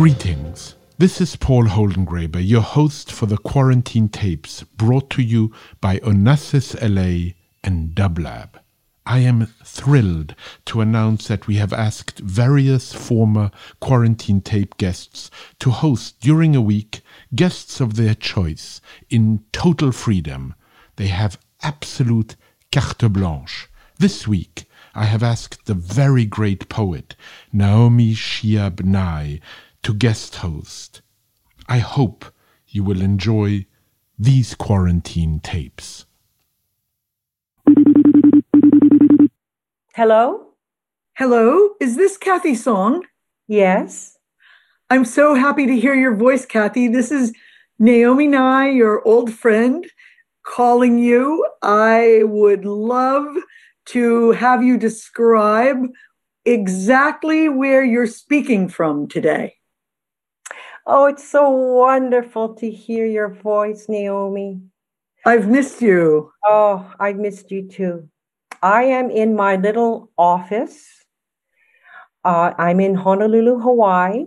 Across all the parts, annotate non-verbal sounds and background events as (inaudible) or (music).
Greetings. This is Paul Holdengraber, your host for the Quarantine Tapes, brought to you by Onassis LA and Dublab. I am thrilled to announce that we have asked various former Quarantine Tape guests to host during a week guests of their choice in total freedom. They have absolute carte blanche. This week, I have asked the very great poet Naomi Shihab Nye to guest host. I hope you will enjoy these quarantine tapes. Hello? Hello, is this Cathy Song? Yes. I'm so happy to hear your voice, Cathy. This is Naomi Nye, your old friend, calling you. I would love to have you describe exactly where you're speaking from today. Oh, it's so wonderful to hear your voice, Naomi. I've missed you. Oh, I've missed you too. I am in my little office. Uh, I'm in Honolulu, Hawaii,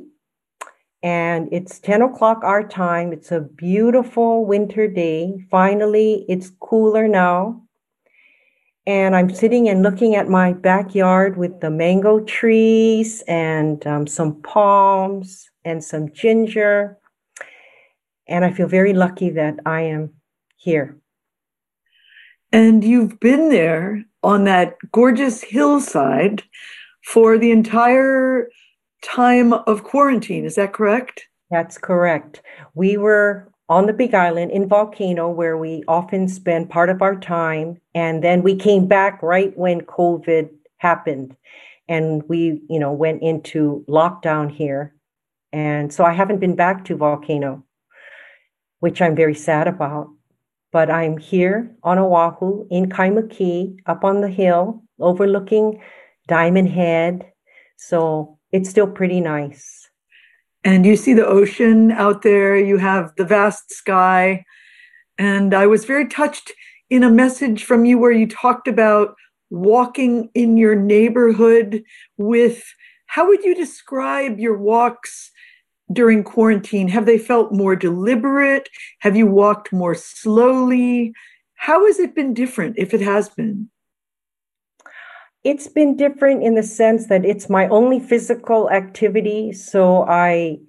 and it's 10 o'clock our time. It's a beautiful winter day. Finally, it's cooler now. And I'm sitting and looking at my backyard with the mango trees and um, some palms and some ginger. And I feel very lucky that I am here. And you've been there on that gorgeous hillside for the entire time of quarantine. Is that correct? That's correct. We were on the Big Island in Volcano, where we often spend part of our time. And then we came back right when COVID happened. And we, you know, went into lockdown here. And so I haven't been back to Volcano, which I'm very sad about. But I'm here on Oahu in Kaimuki, up on the hill, overlooking Diamond Head. So it's still pretty nice. And you see the ocean out there, you have the vast sky. And I was very touched in a message from you where you talked about walking in your neighborhood with how would you describe your walks during quarantine? Have they felt more deliberate? Have you walked more slowly? How has it been different if it has been? It's been different in the sense that it's my only physical activity. So I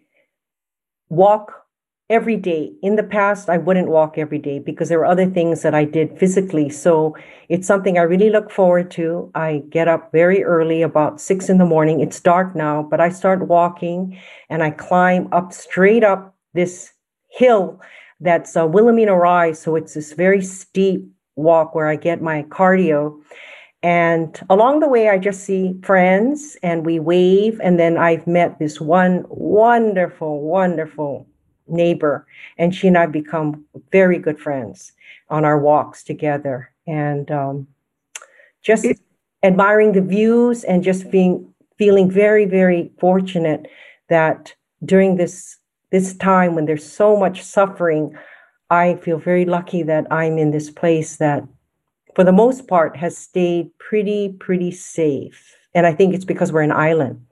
walk every day. In the past, I wouldn't walk every day because there were other things that I did physically. So it's something I really look forward to. I get up very early, about six in the morning. It's dark now, but I start walking and I climb up straight up this hill that's uh, Wilhelmina Rise. So it's this very steep walk where I get my cardio. And along the way, I just see friends and we wave. And then I've met this one wonderful, wonderful neighbor, and she and I become very good friends on our walks together, and um, just it, admiring the views and just being feeling very, very fortunate that during this this time when there's so much suffering, I feel very lucky that I'm in this place that, for the most part, has stayed pretty, pretty safe. And I think it's because we're an island.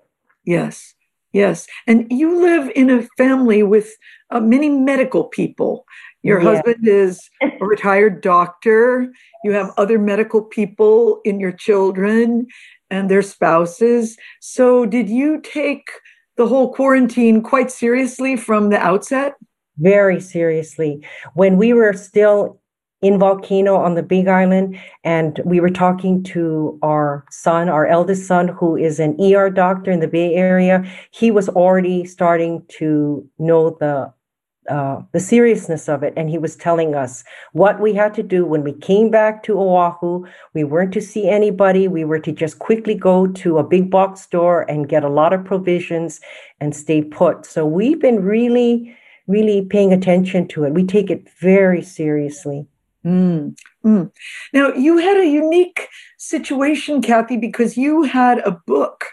Yes. Yes. And you live in a family with uh, many medical people. Your yeah. husband is a retired doctor. You have other medical people in your children and their spouses. So, did you take the whole quarantine quite seriously from the outset? Very seriously. When we were still in Volcano on the Big Island, and we were talking to our son, our eldest son, who is an ER doctor in the Bay Area. He was already starting to know the uh, the seriousness of it. And he was telling us what we had to do when we came back to Oahu. We weren't to see anybody. We were to just quickly go to a big box store and get a lot of provisions and stay put. So we've been really, really paying attention to it. We take it very seriously. Mm, mm. Now, you had a unique situation, Cathy, because you had a book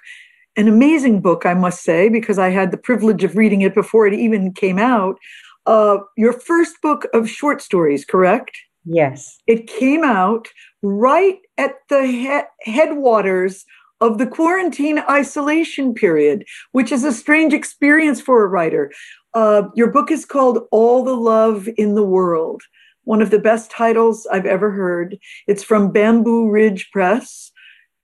an amazing book, I must say, because I had the privilege of reading it before it even came out. Uh, your first book of short stories, correct? Yes. It came out right at the he- headwaters of the quarantine isolation period, which is a strange experience for a writer. Uh, your book is called All the Love in the World, one of the best titles I've ever heard. It's from Bamboo Ridge Press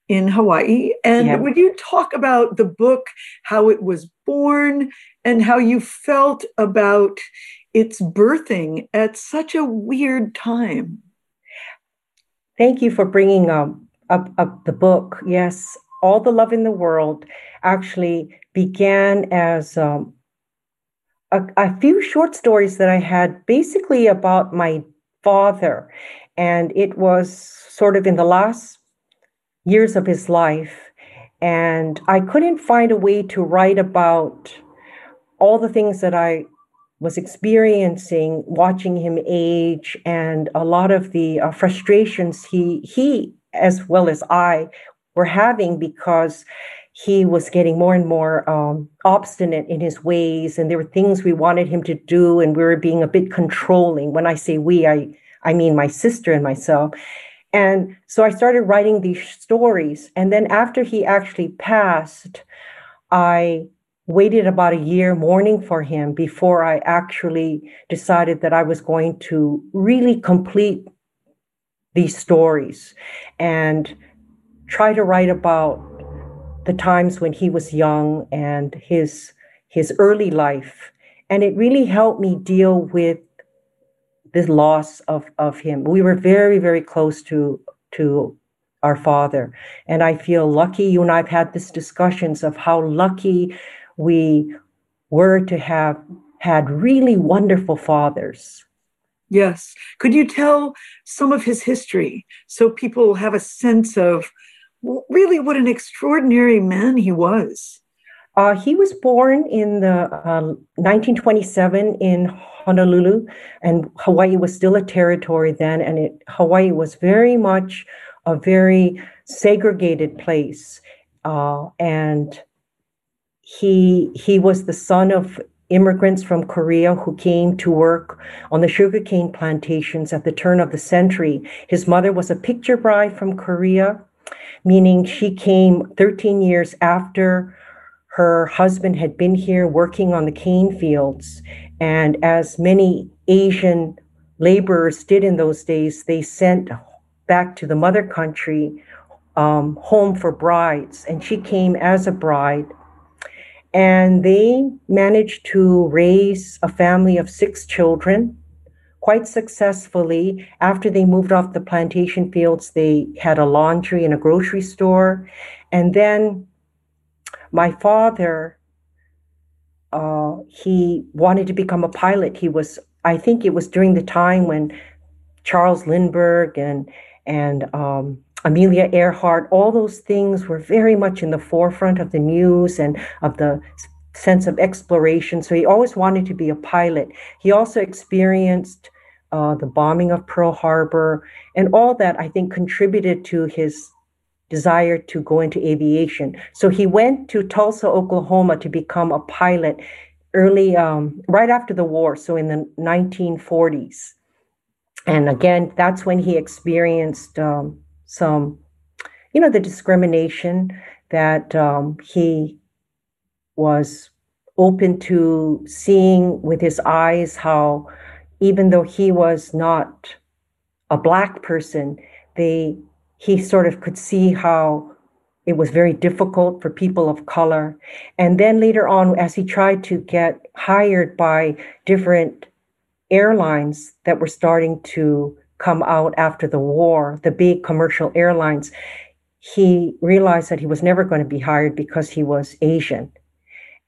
in Hawaii. And yeah. would you talk about the book, how it was born, and how you felt about its birthing at such a weird time? Thank you for bringing up, up, up the book. Yes, All the Love in the World actually began as um, a, a few short stories that I had basically about my father. And it was sort of in the last years of his life. And I couldn't find a way to write about all the things that I was experiencing watching him age and a lot of the uh, frustrations he he as well as I were having because he was getting more and more um, obstinate in his ways and there were things we wanted him to do and we were being a bit controlling when i say we i i mean my sister and myself and so I started writing these stories. And then after he actually passed, I waited about a year mourning for him before I actually decided that I was going to really complete these stories and try to write about the times when he was young and his his early life and it really helped me deal with this loss of of him. We were very very close to to our father, and I feel lucky. You and I've had these discussions of how lucky we were to have had really wonderful fathers. Yes. Could you tell some of his history so people have a sense of really what an extraordinary man he was? Uh, he was born in the uh, 1927 in Honolulu, and Hawaii was still a territory then, and it, Hawaii was very much a very segregated place. Uh, and he he was the son of immigrants from Korea who came to work on the sugarcane plantations at the turn of the century. His mother was a picture bride from Korea, meaning she came 13 years after her husband had been here working on the cane fields. And as many Asian laborers did in those days, they sent back to the mother country um, home for brides. And she came as a bride. And they managed to raise a family of six children quite successfully. After they moved off the plantation fields, they had a laundry and a grocery store. And then my father, uh, he wanted to become a pilot. He was, I think it was during the time when Charles Lindbergh and and um, Amelia Earhart, all those things were very much in the forefront of the news and of the sense of exploration. So he always wanted to be a pilot. He also experienced uh, the bombing of Pearl Harbor, and all that I think contributed to his desire to go into aviation. So he went to Tulsa, Oklahoma to become a pilot early, um, right after the war, so in the 1940s. And again, that's when he experienced um, some, you know, the discrimination that um, he was open to seeing with his eyes how, even though he was not a black person, they he sort of could see how it was very difficult for people of color. And then later on, as he tried to get hired by different airlines that were starting to come out after the war, the big commercial airlines, he realized that he was never going to be hired because he was Asian.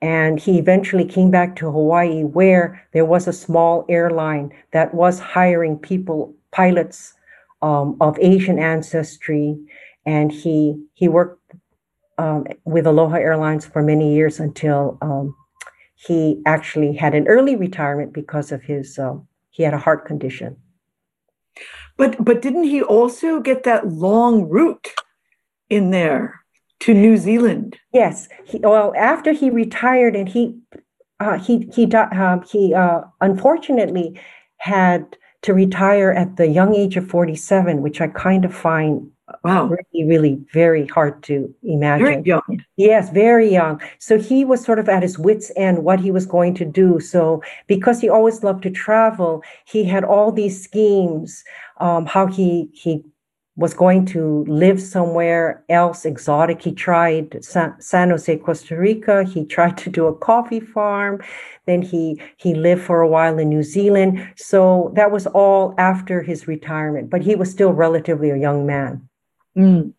And he eventually came back to Hawaii, where there was a small airline that was hiring people, pilots um, of Asian ancestry. And he he worked um, with Aloha Airlines for many years until um, he actually had an early retirement because of his uh, he had a heart condition. But but didn't he also get that long route in there to New Zealand? Yes. He, well, after he retired, and he uh, he he uh, he uh, unfortunately had to retire at the young age of forty seven, which I kind of find Wow. Really, really very hard to imagine. Very young. Yes, very young. So he was sort of at his wits' end what he was going to do. So because he always loved to travel, he had all these schemes, um, how he he was going to live somewhere else exotic. He tried San, San Jose, Costa Rica. He (laughs) tried to do a coffee farm. Then he he lived for a while in New Zealand. So that was all after his retirement, but he was still relatively a young man. Mm.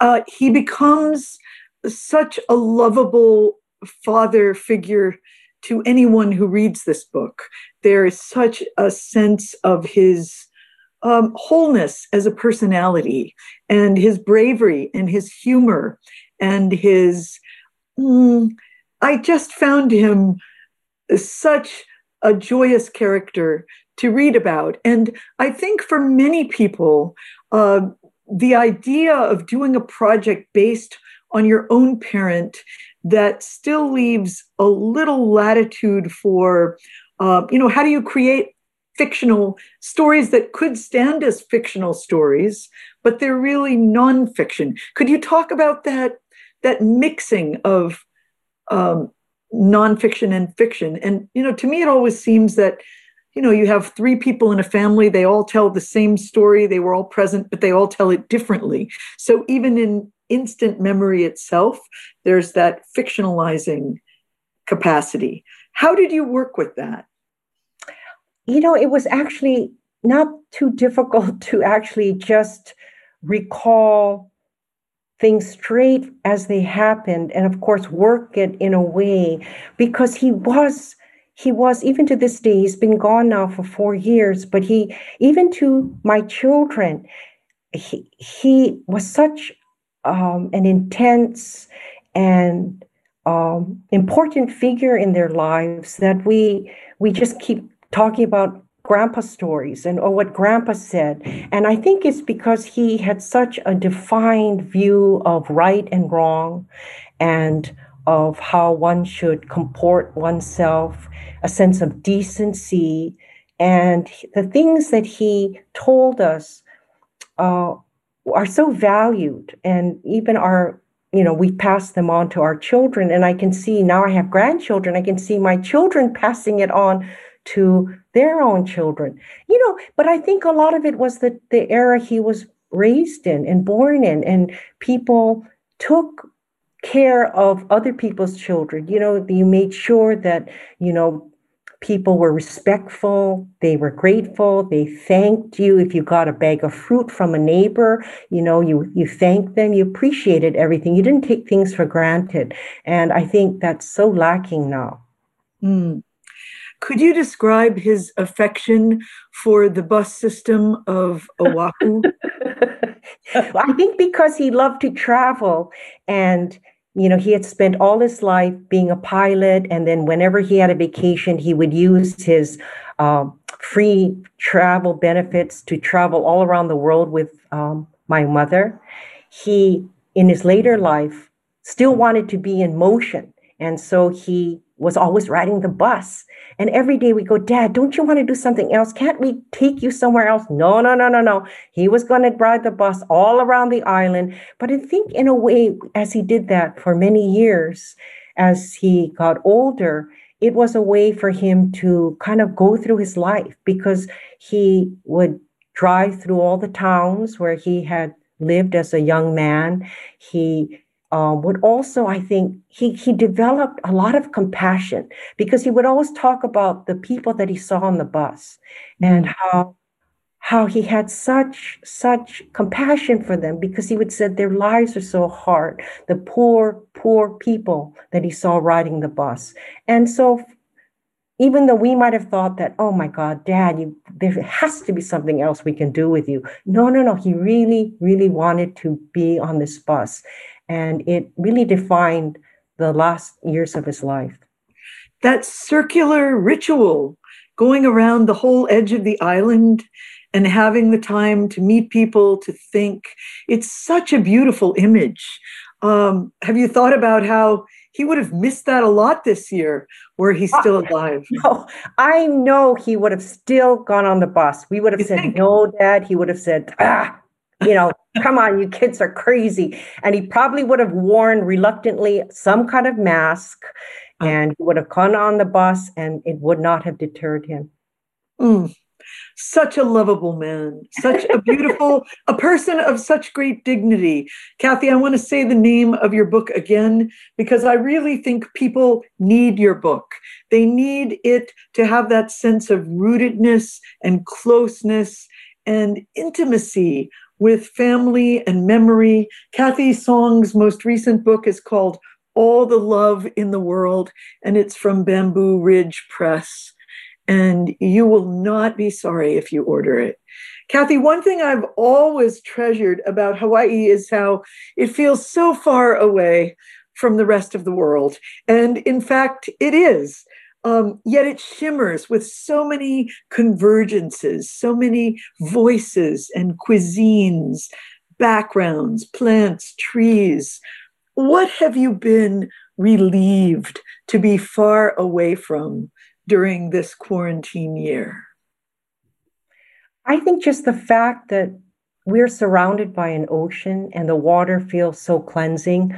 Uh, he becomes such a lovable father figure to anyone who reads this book. There is such a sense of his um, wholeness as a personality and his bravery and his humor and his. Mm, I just found him such a joyous character to read about. And I think for many people, uh, the idea of doing a project based on your own parent that still leaves a little latitude for, uh, you know, how do you create fictional stories that could stand as fictional stories, but they're really nonfiction. Could you talk about that that mixing of um, nonfiction and fiction? And you know, to me, it always seems that you know, you have three people in a family, they all tell the same story, they were all present, but they all tell it differently. So even in instant memory itself, there's that fictionalizing capacity. How did you work with that? You know, it was actually not too difficult (laughs) to actually just recall things straight as they happened and of course work it in a way because he was he was even to this day he's been gone now for four years but he even to my children he he was such um, an intense and um, important figure in their lives that we we just keep talking about grandpa stories and or what grandpa said. And i think it's because he had such a defined view of right and wrong and of how one should comport oneself, a sense of decency, and the things that he told us uh, are so valued, and even our you know, we pass them on to our children. And I can see now I have grandchildren, I can see my children passing it on to their own children. You know, but I think a lot of it was the, the era he was raised in and born in, and people took care of other people's children. You know, you made sure that, you know, people were respectful, they were grateful, they thanked you if you got a bag of fruit from a neighbor, you know, you you thanked them, you appreciated everything. You didn't take things for granted. And I think that's so lacking now. Mm. Could you describe his affection for the bus system of Oahu? (laughs) I think because he loved to travel and you know, he had spent all his life being a pilot, and then whenever he had a vacation, he would use his um, free travel benefits to travel all around the world with um, my mother. He, in his later life, still wanted to be in motion, and so he was always riding the bus. And every day we go, Dad, don't you want to do something else? Can't we take you somewhere else? No, no, no, no, no. He was going to ride the bus all around the island. But I think, in a way, as he did that for many years, as he got older, it was a way for him to kind of go through his life because he would drive through all the towns where he had lived as a young man. He um, would also, I think, he he developed a lot of compassion because he would always talk about the people that he saw on the bus and mm. how how he had such such compassion for them because he would said their lives are so hard the poor poor people that he saw riding the bus and so even though we might have thought that oh my god dad you there has to be something else we can do with you no no no he really really wanted to be on this bus and it really defined the last years of his life that circular ritual going around the whole edge of the island and having the time to meet people, to think. It's such a beautiful image. Um, have you thought about how he would have missed that a lot this year were he still alive? (laughs) No, I know he would have still gone on the bus. We would have you said, think? no, dad. He would have said, ah, you know, come on, you kids are crazy. And he probably would have worn reluctantly some kind of mask uh. and he would have gone on the bus and it would not have deterred him. Mm such a lovable man, such a beautiful, (laughs) a person of such great dignity. Cathy, I want to say the name of your book again because I really think people need your book. They need it to have that sense of rootedness and closeness and intimacy with family and memory. Cathy Song's most recent book is called All the Love in the World, and it's from Bamboo Ridge Press and you will not be sorry if you order it. Cathy, one thing I've always treasured about Hawaii is how it feels so far away from the rest of the world. And in fact, it is. Um, yet it shimmers with so many convergences, so many voices and cuisines, backgrounds, plants, trees. What have you been relieved to be far away from during this quarantine year? I think just the fact that we're surrounded by an ocean and the water feels so cleansing.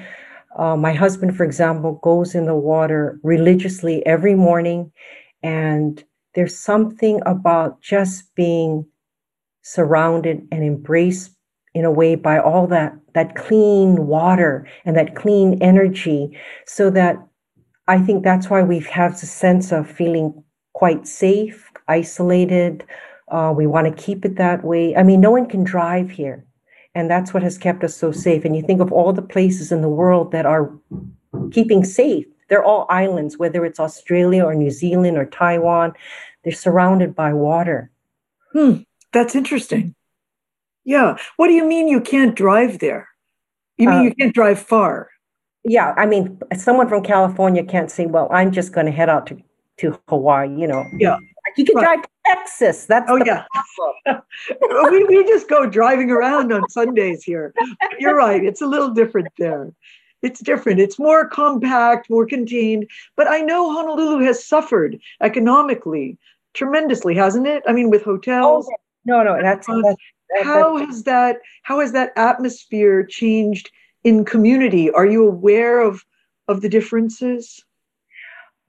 Uh, my husband, for example, goes in the water religiously every morning, and there's something about just being surrounded and embraced in a way by all that that clean water and that clean energy so that I think that's why we have a sense of feeling quite safe, isolated. Uh, we want to keep it that way. I mean, no one can drive here. And that's what has kept us so safe. And you think of all the places in the world that are keeping safe. They're all islands, whether it's Australia or New Zealand or Taiwan. They're surrounded by water. Hmm, that's interesting. Yeah. What do you mean you can't drive there? You mean uh, you can't drive far? yeah, I mean, someone from California can't say, "Well, I'm just going to head out to to Hawaii." You know, yeah, you can right. drive to Texas. That's oh yeah. (laughs) we we just go driving around on Sundays here. You're right; it's a little different there. It's different. It's more compact, more contained. But I know Honolulu has suffered economically tremendously, hasn't it? I mean, with oh, hotels. Oh, no, no, that's, that's, that's how has that how has that atmosphere changed? in community? Are you aware of of the differences?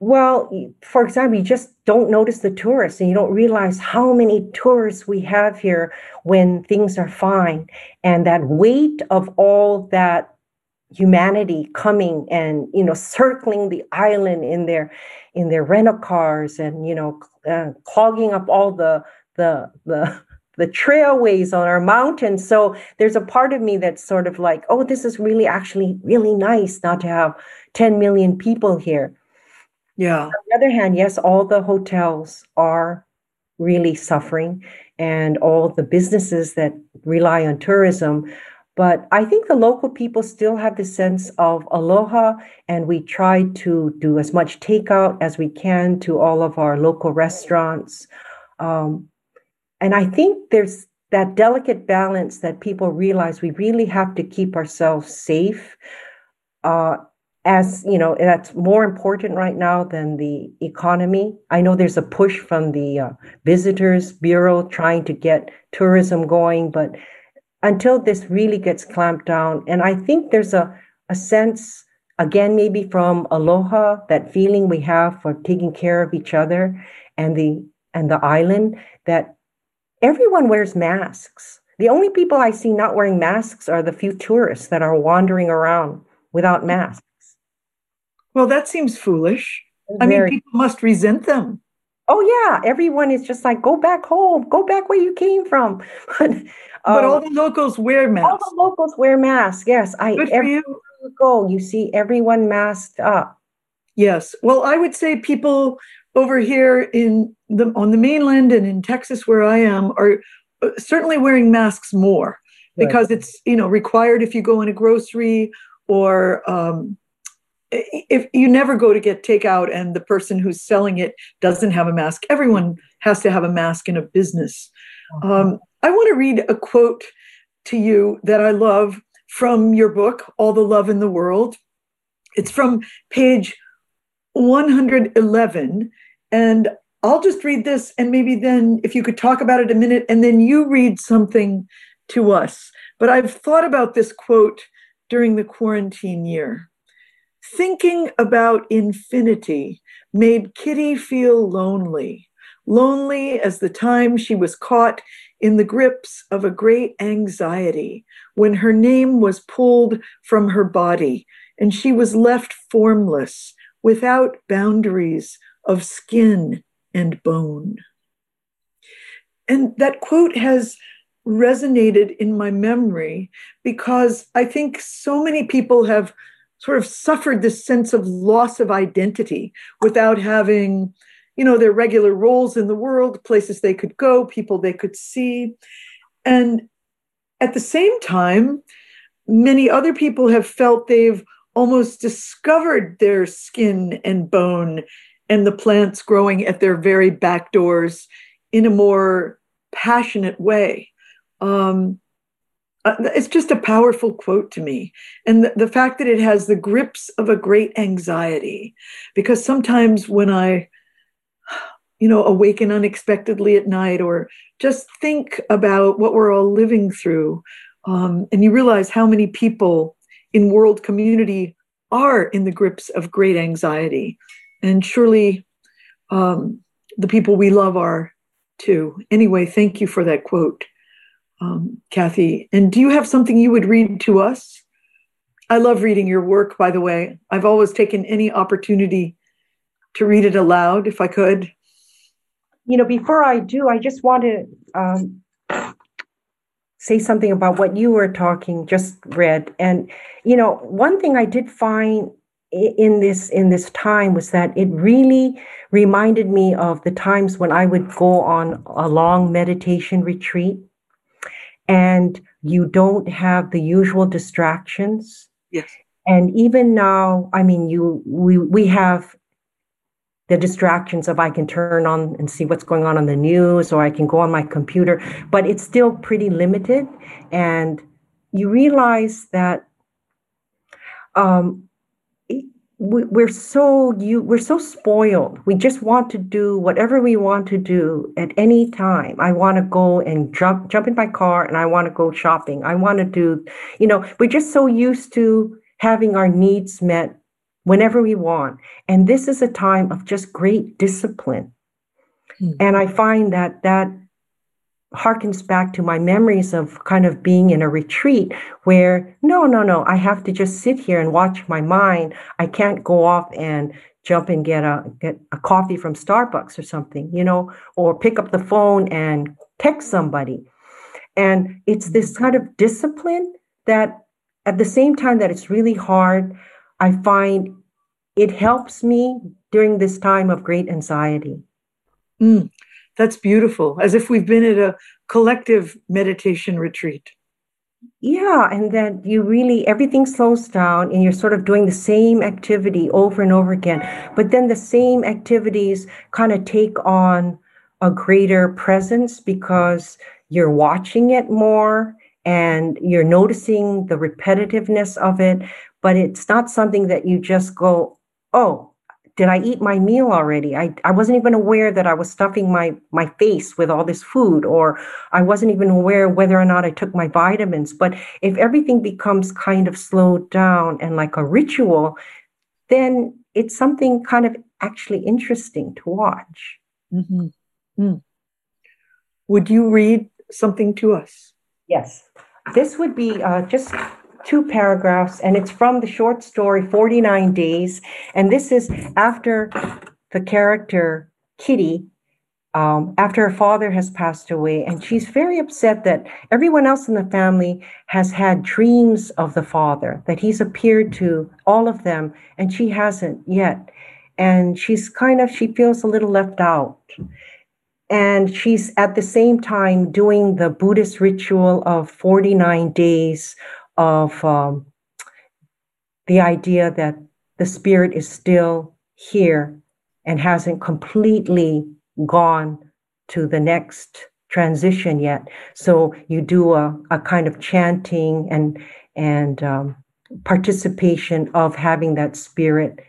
Well, for example, you just don't notice the tourists and you don't realize how many tourists we have here when things are fine. And that weight of all that humanity coming and you know circling the island in their in their rental cars and you know uh, clogging up all the the the (laughs) the trailways on our mountains. So there's a part of me that's sort of like, oh, this is really actually really nice not to have 10 million people here. Yeah. On the other hand, yes, all the hotels are really suffering and all the businesses that rely on tourism. But I think the local people still have the sense of aloha, and we try to do as much takeout as we can to all of our local restaurants. Um, and I think there's that delicate balance that people realize we really have to keep ourselves safe. Uh, as you know, that's more important right now than the economy. I know there's a push from the uh, Visitors Bureau trying to get tourism going, but until this really gets clamped down, and I think there's a, a sense, again, maybe from aloha, that feeling we have for taking care of each other and the and the island that everyone wears masks. The only people I see not wearing masks are the few tourists that are wandering around without masks. Well, that seems foolish. I mean, people must resent them. Oh yeah, everyone is just like, go back home, go back where you came from. (laughs) but, um, all the locals wear masks. All the locals wear masks. Yes, I. Good for you. you go, you see everyone masked up. Yes. Well, I would say people over here in the on the mainland and in Texas, where I am, are uh, certainly wearing masks more right. because it's you know required if you go in a grocery or um, if you never go to get takeout and the person who's selling it doesn't have a mask, everyone has to have a mask in a business. Mm-hmm. Um, I want to read a quote to you that I love from your book, All the Love in the World. It's from page 111. And I'll just read this, and maybe then if you could talk about it a minute, and then you read something to us. But I've thought about this quote during the quarantine year. Thinking about infinity made Kitty feel lonely, lonely as the time she was caught in the grips of a great anxiety when her name was pulled from her body and she was left formless, without boundaries of skin and bone. And that quote has resonated in my memory because I think so many people have sort of suffered this sense of loss of identity without having you know their regular roles in the world places they could go people they could see. And at the same time many other people have felt they've almost discovered their skin and bone and the plants growing at their very back doors in a more passionate way. Um, uh, it's just a powerful quote to me. And the, the fact that it has the grips of a great anxiety, because sometimes when I, you know, awaken unexpectedly at night or just think about what we're all living through, um, and you realize how many people in world community are in the grips of great anxiety. And surely um, the people we love are too. Anyway, thank you for that quote um, Cathy. And do you have something you would read to us? I love reading your work, by the way. I've always taken any opportunity to read it aloud if I could. You know, before I do, I just want to um, say something about what you were talking, just read. And, you know, one thing I did find in this in this time was that it really reminded me of the times when I would go on a long meditation retreat and you don't have the usual distractions. Yes. And even now, I mean, you we we have the distractions of I can turn on and see what's going on on the news, or I can go on my computer, but it's still pretty limited. And you realize that um, we're so you we're so spoiled. We just want to do whatever we want to do at any time. I want to go and jump jump in my car and i want to go shopping. I want to do you know we're just so used to having our needs met whenever we want. And this is a time of just great discipline. Mm-hmm. and i find that that harkens back to my memories of kind of being in a retreat where no no no i have to just sit here and watch my mind. I can't go off and jump and get a get a coffee from starbucks or something you know or pick up the phone and text somebody. And it's this kind of discipline that at the same time that it's really hard i find it helps me during this time of great anxiety. Mm that's beautiful, as if we've been at a collective meditation retreat. Yeah, and that you really, everything slows down and you're sort of doing the same activity over and over again. But then the same activities kind of take on a greater presence because you're watching it more and you're noticing the repetitiveness of it. But it's not something that you just go, oh, did I eat my meal already? I, I wasn't even aware that I was stuffing my, my face with all this food, or I wasn't even aware whether or not I took my vitamins. But if everything becomes kind of slowed down and like a ritual, then it's something kind of actually interesting to watch. Mm-hmm. Mm. Would you read something to us? Yes. This would be uh, just two paragraphs, and it's from the short story 49 Days. And this is after the character Kitty um, after her father has passed away, and she's very upset that everyone else in the family has had dreams of the father, that he's appeared to all of them, and she hasn't yet. And she's kind of, she feels a little left out. And she's at the same time doing the Buddhist ritual of 49 days of um, the idea that the spirit is still here and hasn't completely gone to the next transition yet. So you do a, a kind of chanting and and um, participation of having that spirit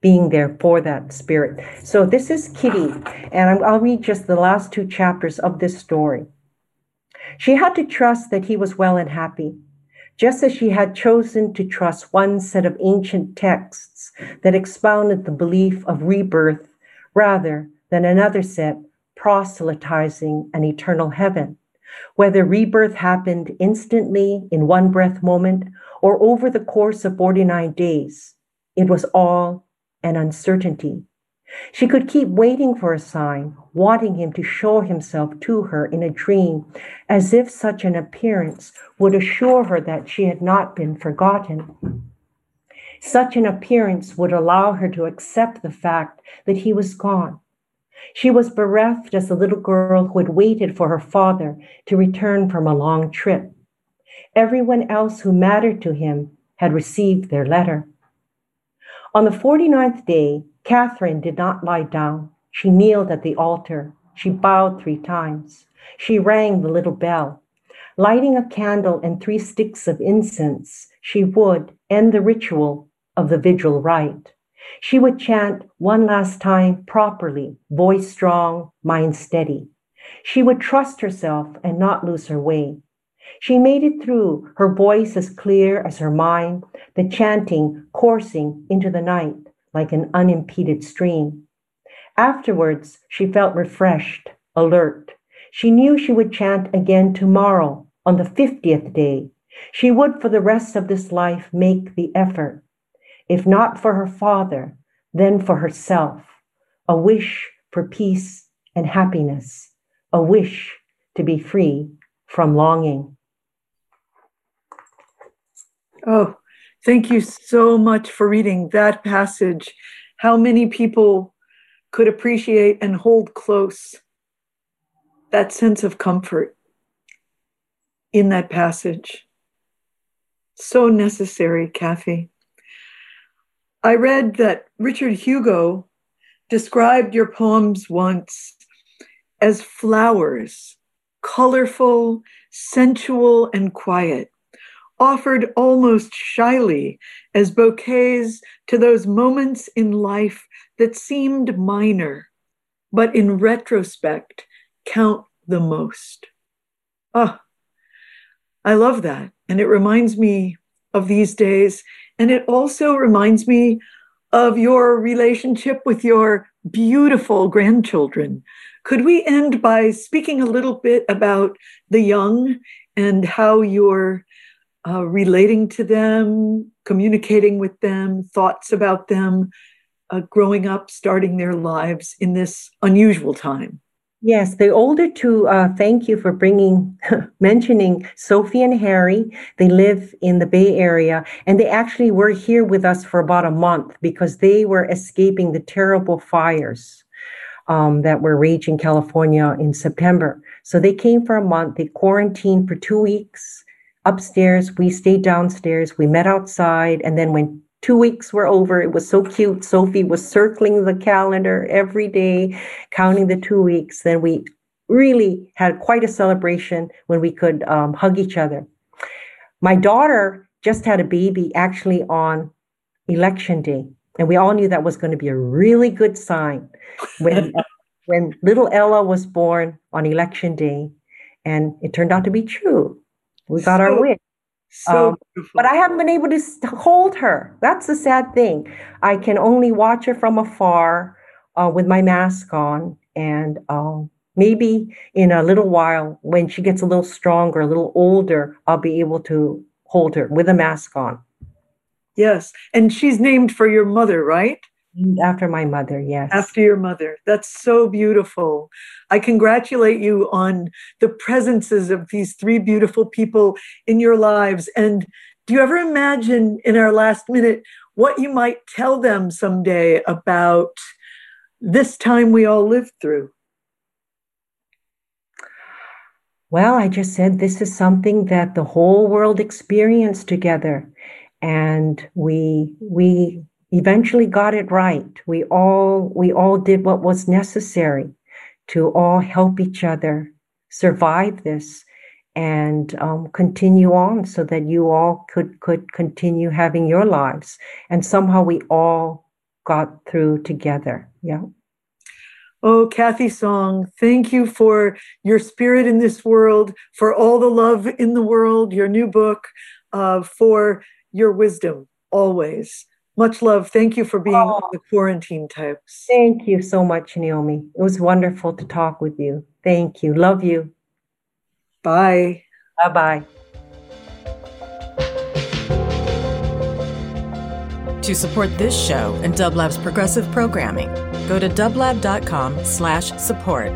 being there for that spirit. So this is Kitty, and I'll read just the last two chapters of this story. She had to trust that he was well and happy, just as she had chosen to trust one set of ancient texts that expounded the belief of rebirth rather than another set proselytizing an eternal heaven. Whether rebirth happened instantly in one breath moment or over the course of 49 days, it was all an uncertainty. She could keep waiting for a sign, wanting him to show himself to her in a dream, as if such an appearance would assure her that she had not been forgotten. Such an appearance would allow her to accept the fact that he was gone she was bereft as a little girl who had waited for her father to return from a long trip. Everyone else who mattered to him had received their letter. On the 49th day, Catherine did not lie down. She kneeled at the altar. She bowed three times. She rang the little bell. Lighting a candle and three sticks of incense, she would end the ritual of the vigil rite. She would chant one last time properly, voice strong, mind steady. She would trust herself and not lose her way. She made it through, her voice as clear as her mind, the chanting coursing into the night like an unimpeded stream. Afterwards, she felt refreshed, alert. She knew she would chant again tomorrow on the 50th day. She would, for the rest of this life, make the effort if not for her father, then for herself, a wish for peace and happiness, a wish to be free from longing. Oh, thank you so much for reading that passage. How many people could appreciate and hold close that sense of comfort in that passage? So necessary, Cathy. I read that Richard Hugo described your poems once as flowers, colorful, sensual, and quiet, offered almost shyly as bouquets to those moments in life that seemed minor, but in retrospect count the most. Ah, I love that. And it reminds me of these days and it also reminds me of your relationship with your beautiful grandchildren. Could we end by speaking a little bit about the young and how you're uh, relating to them, communicating with them, thoughts about them, uh, growing up, starting their lives in this unusual time? Yes, the older two, uh, thank you for bringing, (laughs) mentioning Sophie and Harry. They live in the Bay Area and they actually were here with us for about a month because they were escaping the terrible fires um, that were raging California in September. So they came for a month. They quarantined for two weeks upstairs. We stayed downstairs. We met outside and then when two weeks were over. It was so cute. Sophie was circling the calendar every day, counting the two weeks. Then we really had quite a celebration when we could um, hug each other. My daughter just had a baby actually on election day. And we all knew that was going to be a really good sign when, when little Ella was born on election day. And it turned out to be true. We got so, our wish. So um, but I haven't been able to hold her. That's the sad thing. I can only watch her from afar uh, with my mask on. And um, maybe in a little while, when she gets a little stronger, a little older, I'll be able to hold her with a mask on. Yes. And she's named for your mother, right? After my mother, yes. After your mother. That's so beautiful. I congratulate you on the presences of these three beautiful people in your lives. And do you ever imagine in our last minute what you might tell them someday about this time we all lived through? Well, I just said this is something that the whole world experienced together. And we we eventually got it right. We all we all did what was necessary to all help each other survive this and um, continue on so that you all could could continue having your lives and somehow we all got through together yeah Oh, Cathy Song, thank you for your spirit in this world, for all the love in the world, your new book, uh, for your wisdom always. Much love. Thank you for being oh, on the quarantine tapes. Thank you so much, Naomi. It was wonderful to talk with you. Thank you. Love you. Bye. Bye bye. To support this show and Dublab's progressive programming, go to dublab.com slash support.